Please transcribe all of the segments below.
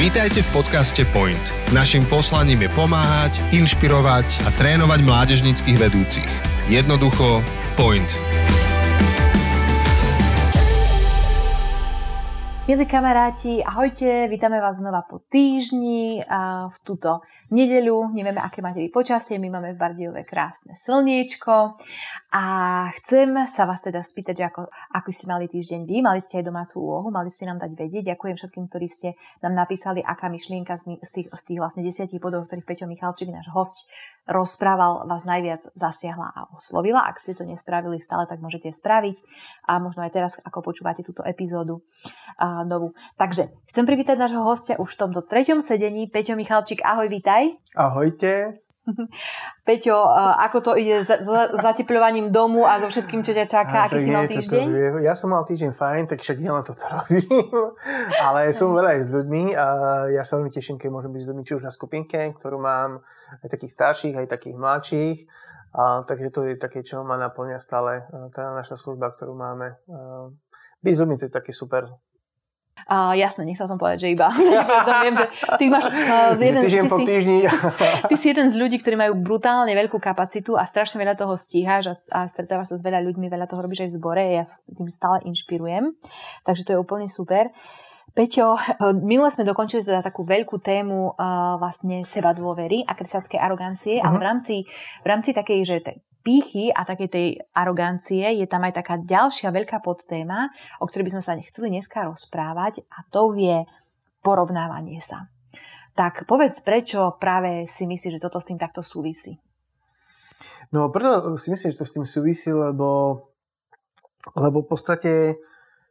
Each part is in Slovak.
Vítajte v podcaste Point. Naším poslaním je pomáhať, inšpirovať a trénovať mládežnických vedúcich. Jednoducho Point. Milí kamaráti, ahojte, vítame vás znova po týždni a v túto nedeľu. Nevieme, aké máte vy počasie, my máme v Bardiove krásne slniečko a chcem sa vás teda spýtať, že ako, ako ste mali týždeň vy, mali ste aj domácu úlohu, mali ste nám dať vedieť. Ďakujem všetkým, ktorí ste nám napísali, aká myšlienka z, tých, z tých vlastne desiatich bodov, ktorých Peťo Michalčík, náš host, rozprával, vás najviac zasiahla a oslovila. Ak ste to nespravili stále, tak môžete spraviť a možno aj teraz, ako počúvate túto epizódu novú. Takže chcem privítať nášho hostia už v tomto treťom sedení. Peťo Michalčík, ahoj, vítaj. Ahojte. Peťo, ako to ide s zatepľovaním domu a so všetkým, čo ťa čaká? Aký si mal týždeň? Toto, ja som mal týždeň fajn, tak však na toto robím. Ale som veľa aj s ľuďmi a ja sa veľmi teším, keď môžem byť s ľuďmi či už na skupinke, ktorú mám aj takých starších, aj takých mladších. A, takže to je také, čo ma naplňa stále tá naša služba, ktorú máme. byť s ľuďmi to je také super, Uh, jasné, nechcel som povedať, že iba. viem, že ty máš uh, z jeden, ty, po týždni. ty si jeden z ľudí, ktorí majú brutálne veľkú kapacitu a strašne veľa toho stíhaš a, a stretávaš sa s veľa ľuďmi, veľa toho robíš aj v zbore, ja sa tým stále inšpirujem, takže to je úplne super. Peťo, minule sme dokončili teda takú veľkú tému uh, vlastne seba dôvery a kresťanskej arogancie, uh-huh. ale v rámci, v rámci takej, že pýchy a takej tej arogancie je tam aj taká ďalšia veľká podtéma, o ktorej by sme sa nechceli dneska rozprávať a to je porovnávanie sa. Tak povedz, prečo práve si myslíš, že toto s tým takto súvisí? No preto si myslím, že to s tým súvisí, lebo, lebo v podstate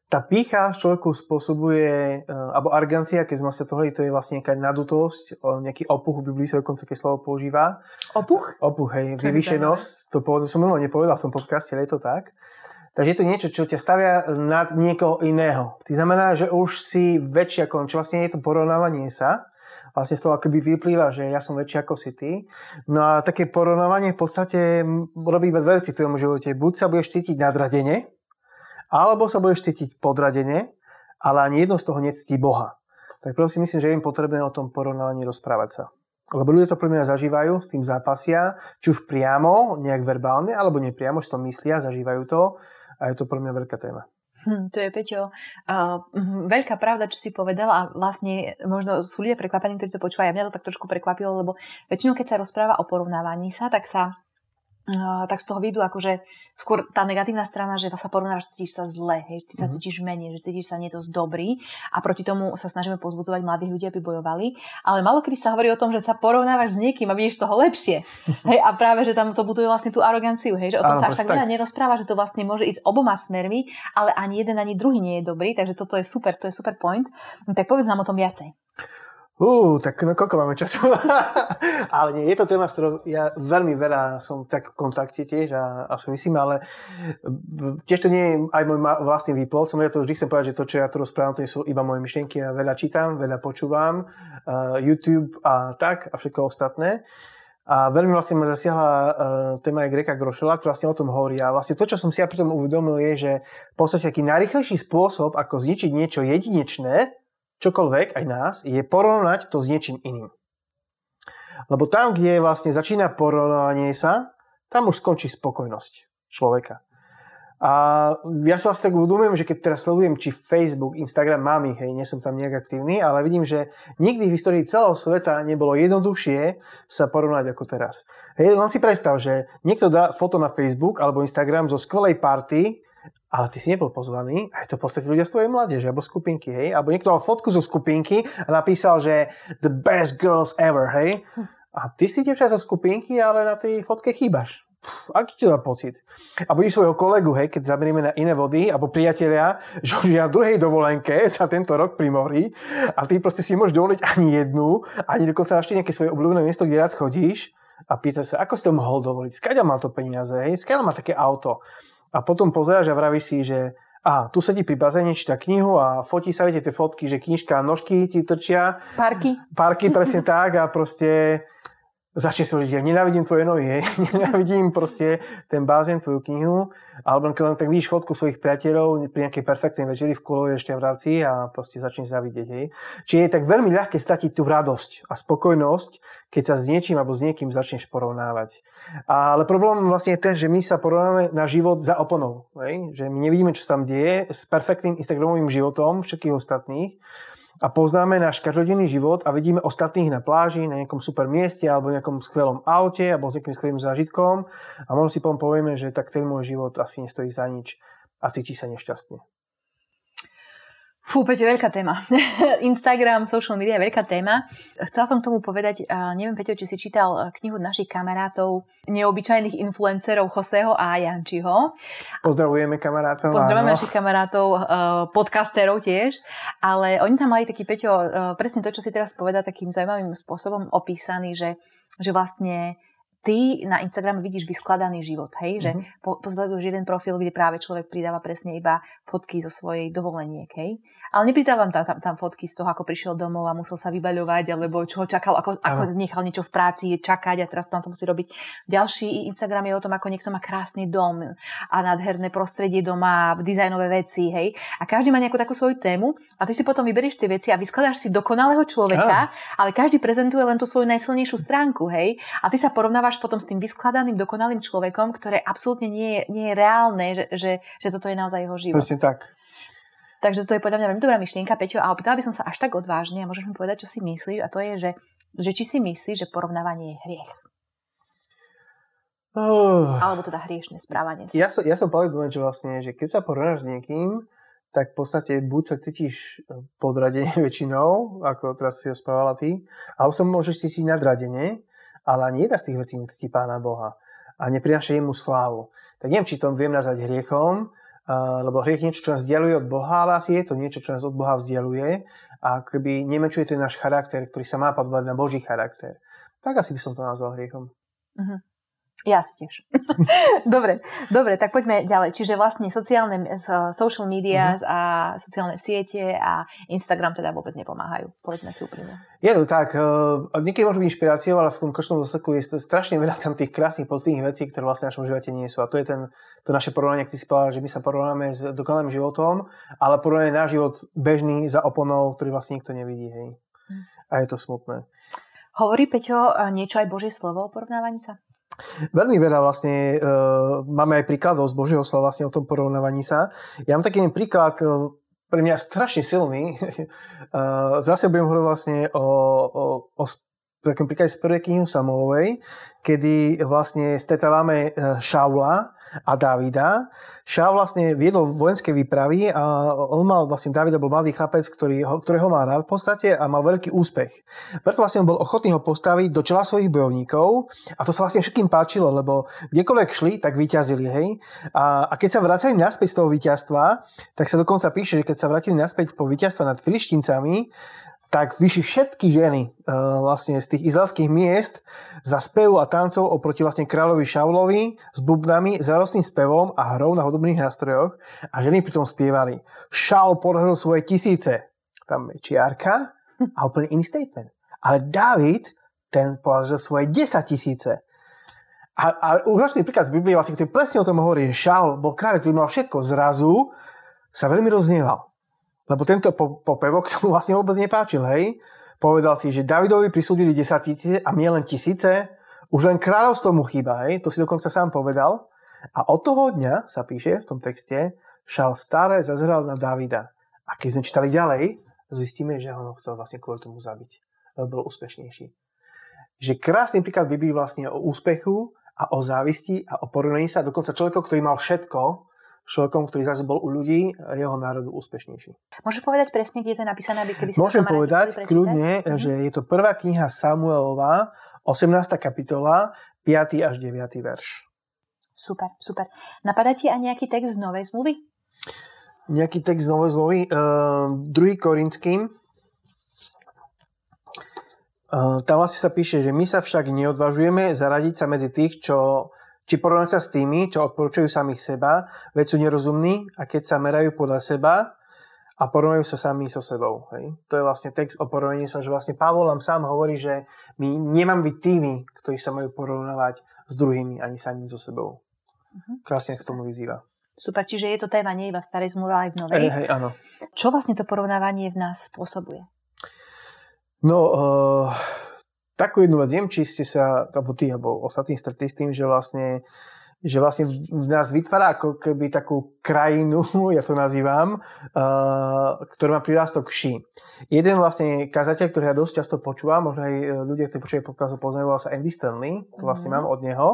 tá pícha človeku spôsobuje, uh, alebo argancia, keď sme sa tohle, to je vlastne nejaká nadutosť, nejaký opuch, v Biblii sa dokonca keď slovo používa. Opuch? Opuch, hej, vyvýšenosť, to povedal, som minulé nepovedal v tom podcaste, ale je to tak. Takže je to niečo, čo ťa stavia nad niekoho iného. To znamená, že už si väčší ako čo vlastne je to porovnávanie sa. Vlastne z toho akoby vyplýva, že ja som väčší ako si ty. No a také porovnávanie v podstate robí bez veci v tvojom živote. Buď sa budeš cítiť nadradene, alebo sa budeš cítiť podradene, ale ani jedno z toho necíti Boha. Tak preto si myslím, že je im potrebné o tom porovnávaní rozprávať sa. Lebo ľudia to pre mňa zažívajú, s tým zápasia, či už priamo, nejak verbálne, alebo nepriamo, že to myslia, zažívajú to a je to pre mňa veľká téma. Hm, to je, Peťo, uh, veľká pravda, čo si povedal a vlastne možno sú ľudia prekvapení, ktorí to počúvajú. Mňa to tak trošku prekvapilo, lebo väčšinou, keď sa rozpráva o porovnávaní sa, tak sa tak z toho vidú akože skôr tá negatívna strana, že sa porovnávaš, cítiš sa zle, hej, ty sa mm-hmm. cítiš menej, že cítiš sa nie dosť dobrý a proti tomu sa snažíme pozbudzovať mladých ľudí, aby bojovali. Ale malo kedy sa hovorí o tom, že sa porovnávaš s niekým a vidíš toho lepšie. hej, a práve, že tam to buduje vlastne tú aroganciu, hej, že o tom Áno, sa až tak veľa nerozpráva, že to vlastne môže ísť oboma smermi, ale ani jeden, ani druhý nie je dobrý, takže toto je super, to je super point. Tak povedz nám o tom viacej. Uh, tak no koľko máme času? ale nie, je to téma, s ktorou ja veľmi veľa som tak v kontakte tiež a, a si myslím, ale tiež to nie je aj môj vlastný výplod. Som ja to vždy chcem povedať, že to, čo ja tu rozprávam, to sú iba moje myšlienky. Ja veľa čítam, veľa počúvam, uh, YouTube a tak a všetko ostatné. A veľmi vlastne ma zasiahla uh, téma aj Greka Grošela, ktorá vlastne o tom hovorí. A vlastne to, čo som si ja pri tom uvedomil, je, že v podstate taký najrychlejší spôsob, ako zničiť niečo jedinečné, čokoľvek, aj nás, je porovnať to s niečím iným. Lebo tam, kde vlastne začína porovnávanie sa, tam už skončí spokojnosť človeka. A ja sa vlastne tak uvedomujem, že keď teraz sledujem, či Facebook, Instagram mám ich, hej, nie som tam nejak aktívny, ale vidím, že nikdy v histórii celého sveta nebolo jednoduchšie sa porovnať ako teraz. Hej, len si predstav, že niekto dá foto na Facebook alebo Instagram zo skvelej party, ale ty si nebol pozvaný a je to v podstate ľudia z tvojej mládeže alebo skupinky, hej? Alebo niekto mal fotku zo skupinky a napísal, že the best girls ever, hej? A ty si dievča zo skupinky, ale na tej fotke chýbaš. Pff, aký ti dá pocit? A budíš svojho kolegu, hej, keď zaberieme na iné vody, alebo priatelia, že už na druhej dovolenke za tento rok pri mori a ty proste si nemôžeš dovoliť ani jednu, ani dokonca ešte nejaké svoje obľúbené miesto, kde rád chodíš a pýta sa, ako si to mohol dovoliť, skáďa mal to peniaze, hej, skáďa má také auto a potom pozeráš a vravíš si, že a tu sedí pri bazéne, číta knihu a fotí sa, viete, tie fotky, že knižka, nožky ti trčia. Parky. Parky, presne tak a proste začne si hovoriť, ja nenávidím tvoje nohy, hej. nenávidím proste ten bázem, tvoju knihu, alebo keď len tak vidíš fotku svojich priateľov pri nejakej perfektnej večeri v kolovej reštaurácii a proste začne závidieť, hej. Čiže je tak veľmi ľahké stratiť tú radosť a spokojnosť, keď sa s niečím alebo s niekým začneš porovnávať. Ale problém vlastne je ten, že my sa porovnáme na život za oponou, hej. Že my nevidíme, čo tam deje s perfektným Instagramovým životom všetkých ostatných a poznáme náš každodenný život a vidíme ostatných na pláži, na nejakom super mieste alebo nejakom skvelom aute alebo s nejakým skvelým zážitkom a možno si potom povieme, že tak ten môj život asi nestojí za nič a cíti sa nešťastne. Fú, Peťo, veľká téma. Instagram, social media je veľká téma. Chcela som k tomu povedať, neviem, Peťo, či si čítal e, knihu našich kamarátov, neobyčajných influencerov Joseho a Jančiho. Pozdravujeme kamarátov. Pozdravujeme našich kamarátov, e, podcasterov tiež. Ale oni tam mali taký, Peťo, e, presne to, čo si teraz povedal, takým zaujímavým spôsobom opísaný, že, že vlastne ty na Instagrame vidíš vyskladaný život, hej, že mm-hmm. po, pozaduješ jeden profil, kde práve človek pridáva presne iba fotky zo svojej dovoleniek, hej. Ale nepridávam tam, tam, tam fotky z toho, ako prišiel domov a musel sa vybaľovať, alebo čo ho čakal, ako, ako nechal niečo v práci čakať a teraz tam to musí robiť. Ďalší Instagram je o tom, ako niekto má krásny dom a nádherné prostredie doma, dizajnové veci, hej. A každý má nejakú takú svoju tému a ty si potom vyberieš tie veci a vyskladáš si dokonalého človeka, Aha. ale každý prezentuje len tú svoju najsilnejšiu stránku, hej. A ty sa porovnávaš potom s tým vyskladaným, dokonalým človekom, ktoré absolútne nie je, nie je reálne, že, že, že toto je naozaj jeho život. Presne tak. Takže to je podľa mňa veľmi dobrá myšlienka, Peťo, a opýtala by som sa až tak odvážne a môžeš mi povedať, čo si myslíš, a to je, že, že či si myslíš, že porovnávanie je hriech. Uh, Alebo teda hriešne správanie. Ja som, ja som povedal, že vlastne, že keď sa porovnáš s niekým, tak v podstate buď sa cítiš podradenie väčšinou, ako teraz si ho správala ty, alebo sa môžeš cítiť nadradenie, ale ani jedna z tých vecí nectí Pána Boha a neprináša jemu slávu. Tak neviem, či to viem nazvať hriechom, lebo hriech niečo, čo nás vzdialuje od Boha, ale asi je to niečo, čo nás od Boha vzdialuje a keby nemečuje ten náš charakter, ktorý sa má podobať na Boží charakter. Tak asi by som to nazval hriechom. Uh-huh. Ja si tiež. dobre, dobre, tak poďme ďalej. Čiže vlastne sociálne, social media uh-huh. a sociálne siete a Instagram teda vôbec nepomáhajú. Povedzme si úprimne. Je to tak. Uh, niekedy môžu byť inšpiráciou, ale v tom končnom dôsledku je strašne veľa tam tých krásnych pozitívnych vecí, ktoré vlastne v našom živote nie sú. A to je ten, to naše porovnanie, ak ty si povedal, že my sa porovnáme s dokonalým životom, ale porovnáme náš život bežný za oponou, ktorý vlastne nikto nevidí. Hej. Uh-huh. A je to smutné. Hovorí Peťo niečo aj Božie slovo o porovnávaní sa? Veľmi veľa vlastne, uh, máme aj príkladov z Božieho slova vlastne o tom porovnávaní sa. Ja mám taký príklad, uh, pre mňa strašne silný. uh, zase budem hovoriť vlastne o, o, o takým príklade z prvej knihy Samuelovej, kedy vlastne stretávame Šaula, a Davida. Šaul vlastne viedol vojenské výpravy a on mal vlastne, Davida bol mladý chlapec, ktorý, ktorého mal rád v podstate a mal veľký úspech. Preto vlastne on bol ochotný ho postaviť do čela svojich bojovníkov a to sa vlastne všetkým páčilo, lebo kdekoľvek šli, tak vyťazili, hej. A, a keď sa vracali naspäť z toho víťazstva, tak sa dokonca píše, že keď sa vrátili naspäť po víťazstva nad filištíncami, tak vyšli všetky ženy uh, vlastne z tých izraelských miest za spevu a tancov oproti vlastne kráľovi Šaulovi s bubnami, s radostným spevom a hrou na hudobných nástrojoch a ženy pritom spievali. Šaul porazil svoje tisíce. Tam je čiarka a úplne iný statement. Ale David, ten porazil svoje 10 tisíce. A, a úžasný príklad z Biblie, vlastne, ktorý presne o tom hovorí, že Šaul bol kráľ, ktorý mal všetko. Zrazu sa veľmi roznieval lebo tento popevok sa mu vlastne vôbec nepáčil, hej. Povedal si, že Davidovi prisúdili 10 tisíce a nie len tisíce, už len kráľovstvo mu chýba, hej. To si dokonca sám povedal. A od toho dňa sa píše v tom texte, Šal staré zazral na Davida. A keď sme čítali ďalej, zistíme, že ho chcel vlastne kvôli tomu zabiť. Lebo bol úspešnejší. Že krásny príklad Biblii vlastne o úspechu a o závisti a o porovnaní sa dokonca človeka, ktorý mal všetko, človekom, ktorý zase bol u ľudí jeho národu úspešnejší. Môžeš povedať presne, kde je to napísané, aby keby Môžem povedať kľudne, mm-hmm. že je to prvá kniha Samuelova, 18. kapitola, 5. až 9. verš. Super, super. Napadá ti aj nejaký text z Novej zmluvy? Nejaký text z Novej zmluvy? Uh, 2. Korinským. Uh, tam vlastne sa píše, že my sa však neodvažujeme zaradiť sa medzi tých, čo či porovnať sa s tými, čo odporúčajú samých seba, veď sú nerozumní a keď sa merajú podľa seba a porovnajú sa sami so sebou. Hej. To je vlastne text o porovnaní sa, že vlastne Pavol nám sám hovorí, že my nemám byť tými, ktorí sa majú porovnávať s druhými, ani samým so sebou. Uh-huh. Krásne k tomu vyzýva. Super, čiže je to téma nie iba v starej zmluve, ale aj v novej. Hej, hej, áno. Čo vlastne to porovnávanie v nás spôsobuje? No, uh, takú jednu vec, neviem, či ste sa, alebo ty, alebo ostatní stretli s tým, že vlastne že vlastne v nás vytvára ako keby takú krajinu, ja to nazývam, uh, ktorá má prírastok ší. Jeden vlastne kazateľ, ktorý ja dosť často počúvam, možno aj ľudia, ktorí počúvajú podcastu, poznajú, sa Andy Stanley, to vlastne mm-hmm. mám od neho,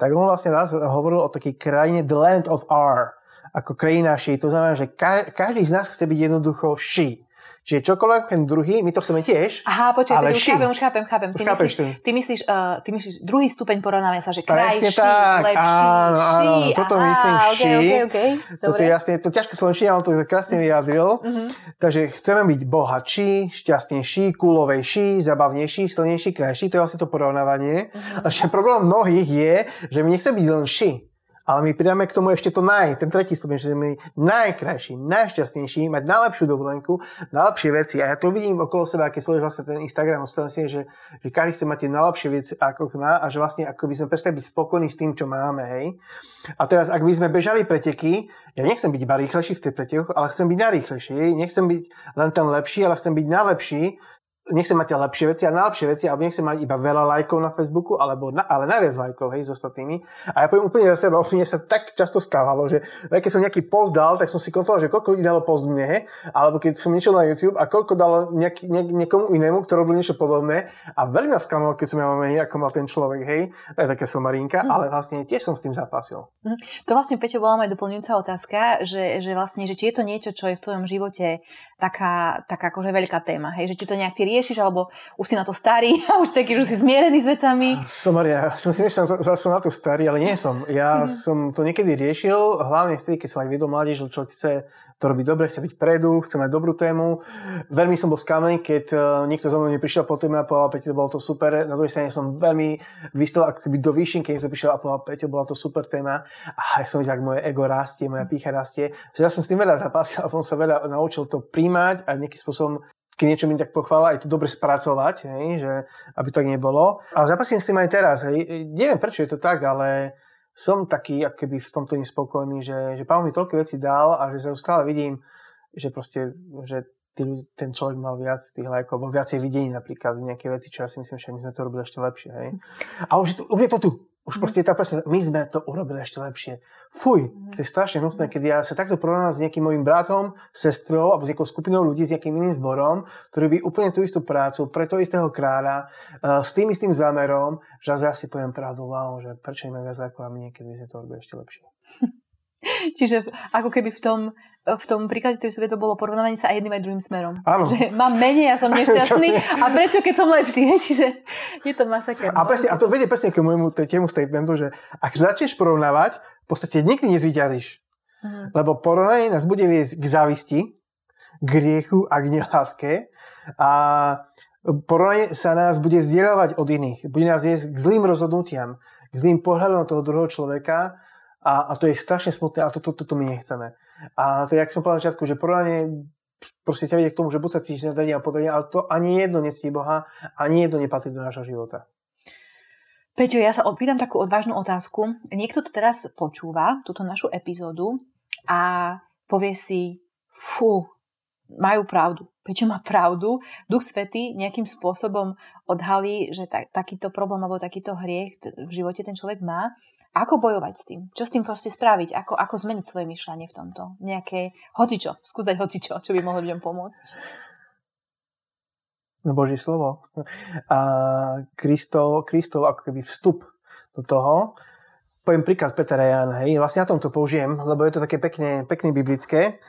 tak on vlastne raz hovoril o takej krajine The Land of R, ako krajina ší. To znamená, že ka- každý z nás chce byť jednoducho ší. Čiže čokoľvek ten druhý, my to chceme tiež. Aha, počkaj, ale už chápem, už chápem, chápem. Ty, myslíš, ty, myslíš, uh, ty myslíš druhý stupeň porovnávania sa, že krajší, tak, lepší, áno, áno, ší. toto Aha, myslím okay, ší. Okay, okay, Toto je jasne, to ťažké slovenčine, ale to krásne vyjadril. Uh-huh. Takže chceme byť bohatší, šťastnejší, kulovejší, zabavnejší, silnejší, krajší, to je vlastne to porovnávanie. Uh-huh. A problém mnohých je, že my nechceme byť len ší ale my pridáme k tomu ešte to naj, ten tretí stupeň, že sme najkrajší, najšťastnejší, mať najlepšiu dovolenku, najlepšie veci. A ja to vidím okolo seba, keď sleduješ vlastne ten Instagram, si, že, že každý chce mať tie najlepšie veci, ako má a že vlastne ako by sme prestali byť spokojní s tým, čo máme. Hej. A teraz, ak by sme bežali preteky, ja nechcem byť iba rýchlejší v tej pretekoch, ale chcem byť najrýchlejší. Nechcem byť len ten lepší, ale chcem byť najlepší nechcem mať lepšie veci a najlepšie veci, alebo nechcem mať iba veľa lajkov na Facebooku, alebo na, ale najviac lajkov, hej, s ostatnými. A ja poviem úplne za seba, mne sa tak často stávalo, že keď som nejaký post dal, tak som si kontroloval, že koľko ľudí dalo post mne, hej, alebo keď som niečo na YouTube a koľko dalo nejak, ne, niekomu inému, kto robil niečo podobné. A veľmi ma keď som ja menej, ako mal ten človek, hej, to je také somarinka, mm. ale vlastne tiež som s tým zápasil. Mm. To vlastne, Peťo, bola moja doplňujúca otázka, že, že vlastne, že či je to niečo, čo je v tvojom živote taká, taká akože veľká téma, hej, že či to nejak ty riešiš, alebo už si na to starý a už taký, už si zmierený s vecami? Som, Maria, som si že som na to starý, ale nie som. Ja mm-hmm. som to niekedy riešil, hlavne vtedy, keď som aj viedol mladíž, že človek chce to robiť dobre, chce byť predu, chce mať dobrú tému. Veľmi som bol skamený, keď uh, niekto za mnou neprišiel po téme a povedal, Peťo, bolo to super. Na druhej strane som veľmi vystel ako keby do výšin, keď niekto prišiel a povedal, Peťo, bola to super téma. A ja som videl, ak moje ego rastie, moja pícha rastie. Že ja som s tým veľa zapasil a potom sa veľa naučil to príjmať a nejakým spôsobom keď niečo mi tak pochvála, aj to dobre spracovať, hej, že aby to tak nebolo. A zapasím s tým aj teraz. Hej. Neviem, prečo je to tak, ale som taký keby v tomto nespokojný, že, že pán mi toľko vecí dal a že stále vidím, že proste, že tí, ten človek mal viac tých lajkov, alebo viacej videní napríklad nejaké veci, čo ja si myslím, že my sme to robili ešte lepšie. Hej. A už je to, už je to tu. Už proste je tá presne, my sme to urobili ešte lepšie. Fuj, to je strašne hnusné, keď ja sa takto porovnám s nejakým mojim bratom, sestrou alebo s nejakou skupinou ľudí, s nejakým iným zborom, ktorý by úplne tú istú prácu pre toho istého kráľa, uh, s tým istým zámerom, že ja si poviem pravdu, wow, že prečo im viac ako a my niekedy sme to robili ešte lepšie. Čiže ako keby v tom v tom príklade, ktorý som to bolo porovnávanie sa aj jedným aj druhým smerom. Áno. Že mám menej, ja som nešťastný a prečo, keď som lepší? Čiže je to masaker. A, presne, a to vedie presne k môjmu tému statementu, že ak začneš porovnávať, v podstate nikdy nezvyťazíš. Mhm. Lebo porovnanie nás bude viesť k závisti, k griechu a k neláske. A porovnanie sa nás bude zdieľovať od iných. Bude nás viesť k zlým rozhodnutiam, k zlým pohľadom toho druhého človeka a, a to je strašne smutné a toto to, to, to my nechceme. A to jak som povedal na začiatku, že porovnanie proste ťa vedie k tomu, že buď sa cítiš nedarí a podanie, ale to ani jedno nectí Boha, ani jedno nepatrí do nášho života. Peťo, ja sa opýtam takú odvážnu otázku. Niekto to teraz počúva, túto našu epizódu a povie si, fú, majú pravdu. Peťo má pravdu. Duch Svety nejakým spôsobom odhalí, že tak, takýto problém alebo takýto hriech v živote ten človek má ako bojovať s tým? Čo s tým proste spraviť? Ako, ako zmeniť svoje myšľanie v tomto? Nejaké hocičo, skús dať hocičo, čo by mohlo ľuďom pomôcť. No Boží slovo. A Kristov, Kristov ako keby vstup do toho. Poviem príklad Petra Jan, hej, vlastne na tom to použijem, lebo je to také pekne, pekne biblické.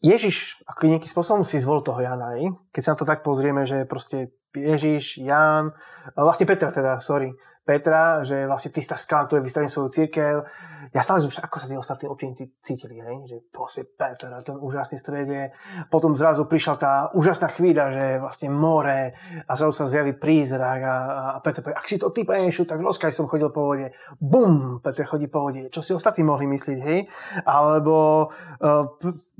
Ježiš ako nejakým spôsobom si zvol toho Jana, hej, keď sa na to tak pozrieme, že proste Ježiš, Ján, vlastne Petra teda, sorry, Petra, že vlastne ty skala, ktorý vystaví svoju církev. Ja stále že ako sa tí ostatní učeníci cítili, hej? že proste Petra, ten úžasný strede. Potom zrazu prišla tá úžasná chvíľa, že vlastne more a zrazu sa zjaví prízrak a, a Peter povie, ak si to ty Ješu, tak rozkaj som chodil po vode. Bum, Peter chodí po vode. Čo si ostatní mohli myslieť, hej? Alebo uh,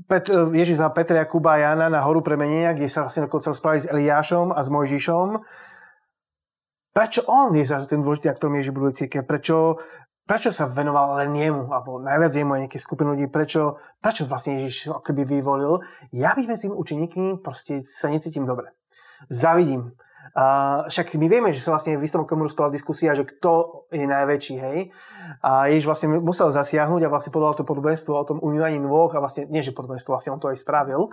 Pet, Ježiš za Petra, Jakuba a Jana na horu premenenia, kde sa vlastne dokonca rozprávali s Eliášom a s Mojžišom prečo on je zrazu ten dôležitý aktor Ježiš buduje církev? Prečo, prečo sa venoval len jemu, alebo najviac jemu aj nejaké skupiny ľudí, prečo, prečo vlastne Ježiš keby vyvolil? Ja byť medzi tými učeníkmi proste sa necítim dobre. Zavidím. Uh, však my vieme, že sa vlastne v istom komu rozprávala diskusia, že kto je najväčší, hej. A Ježiš vlastne musel zasiahnuť a vlastne podal to podobenstvo o tom umývaní nôh a vlastne, nie že podobenstvo, vlastne on to aj spravil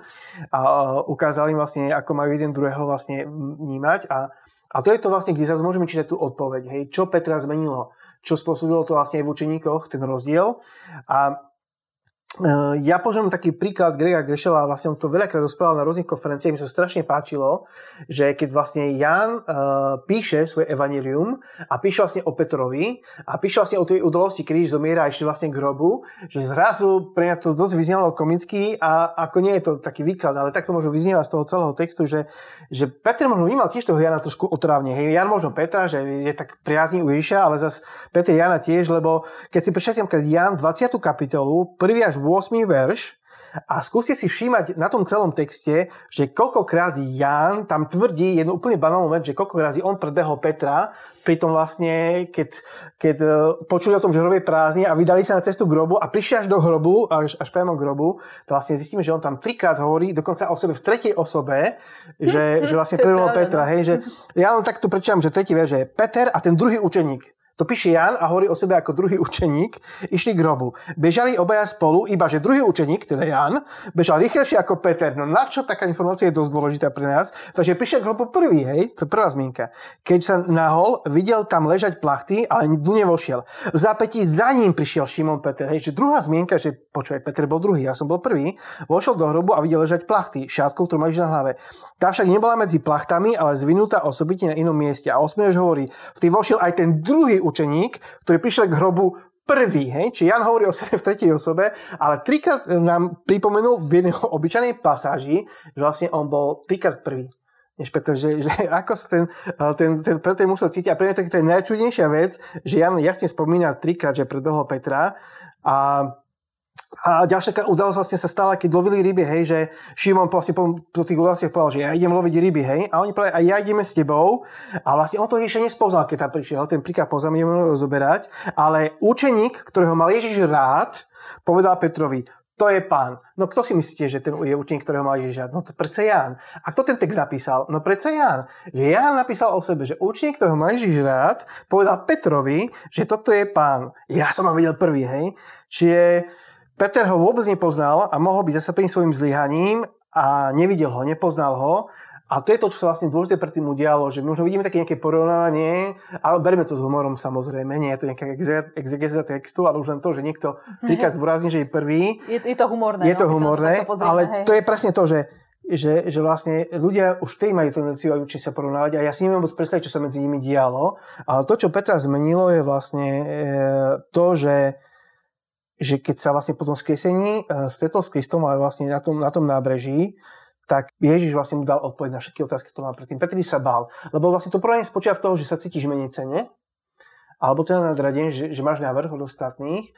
a uh, ukázal im vlastne, ako majú jeden druhého vlastne vnímať a a to je to vlastne, kde zase môžeme čítať tú odpoveď. Hej, čo Petra zmenilo? Čo spôsobilo to vlastne aj v učeníkoch, ten rozdiel? A ja použijem taký príklad Grega Grešela, vlastne on to veľakrát rozprával na rôznych konferenciách, mi sa strašne páčilo, že keď vlastne Jan uh, píše svoje evanilium a píše vlastne o Petrovi a píše vlastne o tej udalosti, kedy zomiera a išli vlastne k grobu, že zrazu pre mňa to dosť vyznelo komicky a ako nie je to taký výklad, ale tak to možno vyznieva z toho celého textu, že, že Petr možno vnímal tiež toho Jana trošku otrávne. Hej, Jan možno Petra, že je tak priazný u Ježiša, ale zase Petr Jana tiež, lebo keď si prečítam, Jan 20. kapitolu, prvý až 8. verš a skúste si všímať na tom celom texte, že koľkokrát Ján tam tvrdí jednu úplne banálnu vec, že koľkokrát on predbehol Petra, pritom vlastne, keď, keď e, počuli o tom, že hrob je prázdny a vydali sa na cestu k grobu a prišli až do hrobu, až, až priamo k grobu, to vlastne zistíme, že on tam trikrát hovorí, dokonca o sebe v tretej osobe, že, že vlastne predbehol Petra, hej, že ja len takto prečítam, že tretí verš je Peter a ten druhý učeník. To píše Jan a hovorí o sebe ako druhý učeník, išli k grobu. Bežali obaja spolu, iba že druhý učeník, teda Jan, bežal rýchlejšie ako Peter. No na čo taká informácia je dosť dôležitá pre nás? Takže prišiel k grobu prvý, hej, to je prvá zmienka. Keď sa nahol, videl tam ležať plachty, ale tu nevošiel. V zápätí za ním prišiel Šimon Peter, hej, že druhá zmienka, že počúvaj, Peter bol druhý, ja som bol prvý, vošiel do hrobu a videl ležať plachty, šátkou, ktorú máš na hlave. Tá však nebola medzi plachtami, ale zvinutá osobitne na inom mieste. A osmieš hovorí, vtedy vošiel aj ten druhý učeník, ktorý prišiel k hrobu prvý, hej? Či Jan hovorí o sebe v tretej osobe, ale trikrát nám pripomenul v jednej obyčajnej pasáži, že vlastne on bol trikrát prvý než Peter, že, že ako sa ten, ten, ten Peter musel cítiť. A pre mňa to je najčudnejšia vec, že Jan jasne spomína trikrát, že predbehol Petra a a ďalšia udalosť vlastne sa stala, keď lovili ryby, hej, že Šimon vlastne po, po tých udalostiach povedal, že ja idem loviť ryby, hej, a oni povedali, a ja ideme s tebou. A vlastne on to ešte nespoznal, keď tam prišiel, ten príklad poznám, ideme rozoberať, ale učeník, ktorého mal Ježiš rád, povedal Petrovi, to je pán. No kto si myslíte, že ten je učeník, ktorého mal Ježiš rád? No to predsa Ján. A kto ten text napísal? No predsa Ján. Ján napísal o sebe, že učeník, ktorého má Ježiš rád, povedal Petrovi, že toto je pán. Ja som ho videl prvý, hej. Čiže Peter ho vôbec nepoznal a mohol byť zasapený svojim zlyhaním a nevidel ho, nepoznal ho. A to je to, čo sa vlastne dôležité pre tým udialo, že možno vidíme také nejaké porovnanie, ale berme to s humorom samozrejme, nie je to nejaká exegeza textu, ale už len to, že niekto trikrát zvrazní, že je prvý. Je, je to humorné. Je to no, humorné, to pozrieme, ale hej. to je presne to, že že, že vlastne ľudia už vtedy majú tendenciu aj učiť sa porovnávať a ja si neviem vôbec predstaviť, čo sa medzi nimi dialo, ale to, čo Petra zmenilo, je vlastne e, to, že že keď sa vlastne po tom skriesení uh, stretol s Kristom, ale vlastne na tom, na tom nábreží, tak Ježiš vlastne mu dal odpoveď na všetky otázky, ktoré mal predtým. Petri sa bál, lebo vlastne to prvé spočíva v toho, že sa cítiš menej cene, alebo teda nadradenie, že, že máš návrh od ostatných,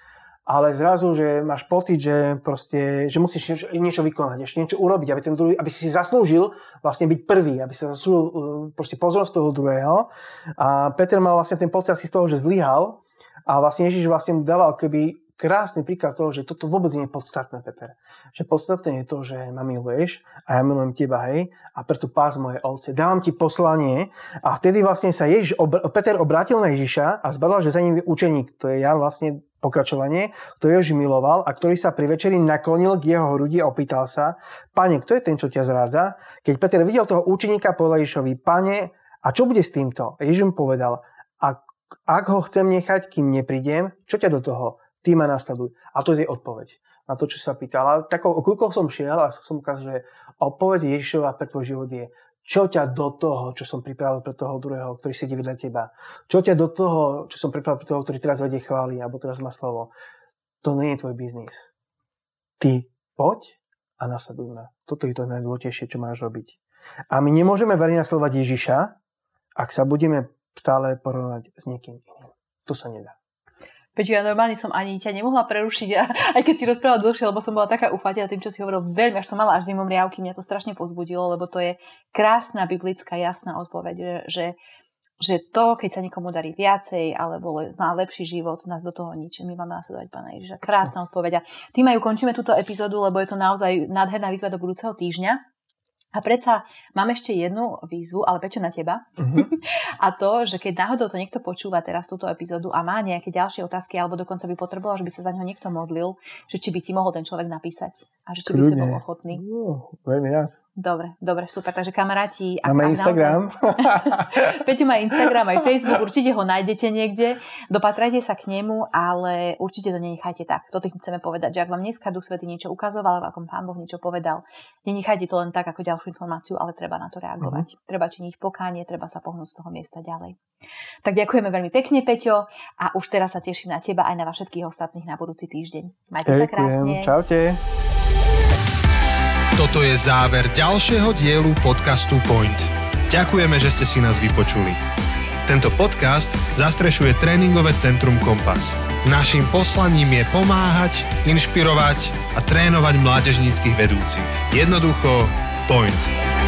ale zrazu, že máš pocit, že, proste, že musíš niečo, niečo vykonať, ešte niečo urobiť, aby, ten druhý, aby si zaslúžil vlastne byť prvý, aby si zaslúžil uh, proste pozornosť toho druhého. A Peter mal vlastne ten pocit asi z toho, že zlyhal a vlastne Ježiš vlastne mu dával keby krásny príklad toho, že toto vôbec nie je podstatné, Peter. Že podstatné je to, že ma miluješ a ja milujem teba, hej, a preto pás moje ovce. Dávam ti poslanie a vtedy vlastne sa Ježiš, Peter obrátil na Ježiša a zbadal, že za ním je učeník, to je ja vlastne pokračovanie, ktorý Ježiš miloval a ktorý sa pri večeri naklonil k jeho hrudi a opýtal sa, pane, kto je ten, čo ťa zrádza? Keď Peter videl toho učeníka, povedal Ježišovi, pane, a čo bude s týmto? Ježiš mu povedal, ak, ak ho chcem nechať, kým neprídem, čo ťa do toho? Ty ma nasleduj. A to je odpoveď. na to, čo sa pýtala. Takou som šiel a som ukázal, že odpoveď Ježišova pre tvoj život je, čo ťa do toho, čo som pripravil pre toho druhého, ktorý sedí vedľa teba, čo ťa do toho, čo som pripravil pre toho, ktorý teraz vedie chváli, alebo teraz má slovo, to nie je tvoj biznis. Ty poď a nasleduj ma. Toto je to najdôležitejšie, čo máš robiť. A my nemôžeme veriť nasledovať Ježiša, ak sa budeme stále porovnať s niekým iným. To sa nedá. Peťo, ja normálne som ani ťa nemohla prerušiť, a, aj keď si rozprával dlhšie, lebo som bola taká ufatená tým, čo si hovoril, veľmi, až som mala až zimom riavky, mňa to strašne pozbudilo, lebo to je krásna biblická jasná odpoveď, že, že, že to, keď sa niekomu darí viacej, alebo má lepší život, nás do toho nič. My máme nasledovať Pána Ježiša. Krásna odpoveď. A tým aj ukončíme túto epizódu, lebo je to naozaj nádherná výzva do budúceho týždňa. A predsa mám ešte jednu výzvu, ale Peťo na teba. Uh-huh. a to, že keď náhodou to niekto počúva teraz túto epizódu a má nejaké ďalšie otázky, alebo dokonca by potreboval, že by sa za ňo niekto modlil, že či by ti mohol ten človek napísať a že či by si bol ochotný. Uh, veľmi rád. Dobre, dobre, super. Takže kamaráti... Ak, Máme ak Instagram. Naozaj... Peťo má Instagram aj Facebook, určite ho nájdete niekde. Dopatrajte sa k nemu, ale určite to nenechajte tak. To tým chceme povedať, že ak vám dneska Duch Svety niečo ukazoval, ako Pán Boh niečo povedal, nenechajte to len tak ako ďalšiu informáciu, ale treba na to reagovať. Uh-huh. Treba činiť pokánie, treba sa pohnúť z toho miesta ďalej. Tak ďakujeme veľmi pekne, Peťo, a už teraz sa teším na teba aj na vás všetkých ostatných na budúci týždeň. Majte Ďakujem. sa krásne. Čaute. Toto je záver ďalšieho dielu podcastu Point. Ďakujeme, že ste si nás vypočuli. Tento podcast zastrešuje tréningové centrum Kompas. Naším poslaním je pomáhať, inšpirovať a trénovať mládežníckých vedúcich. Jednoducho, Point.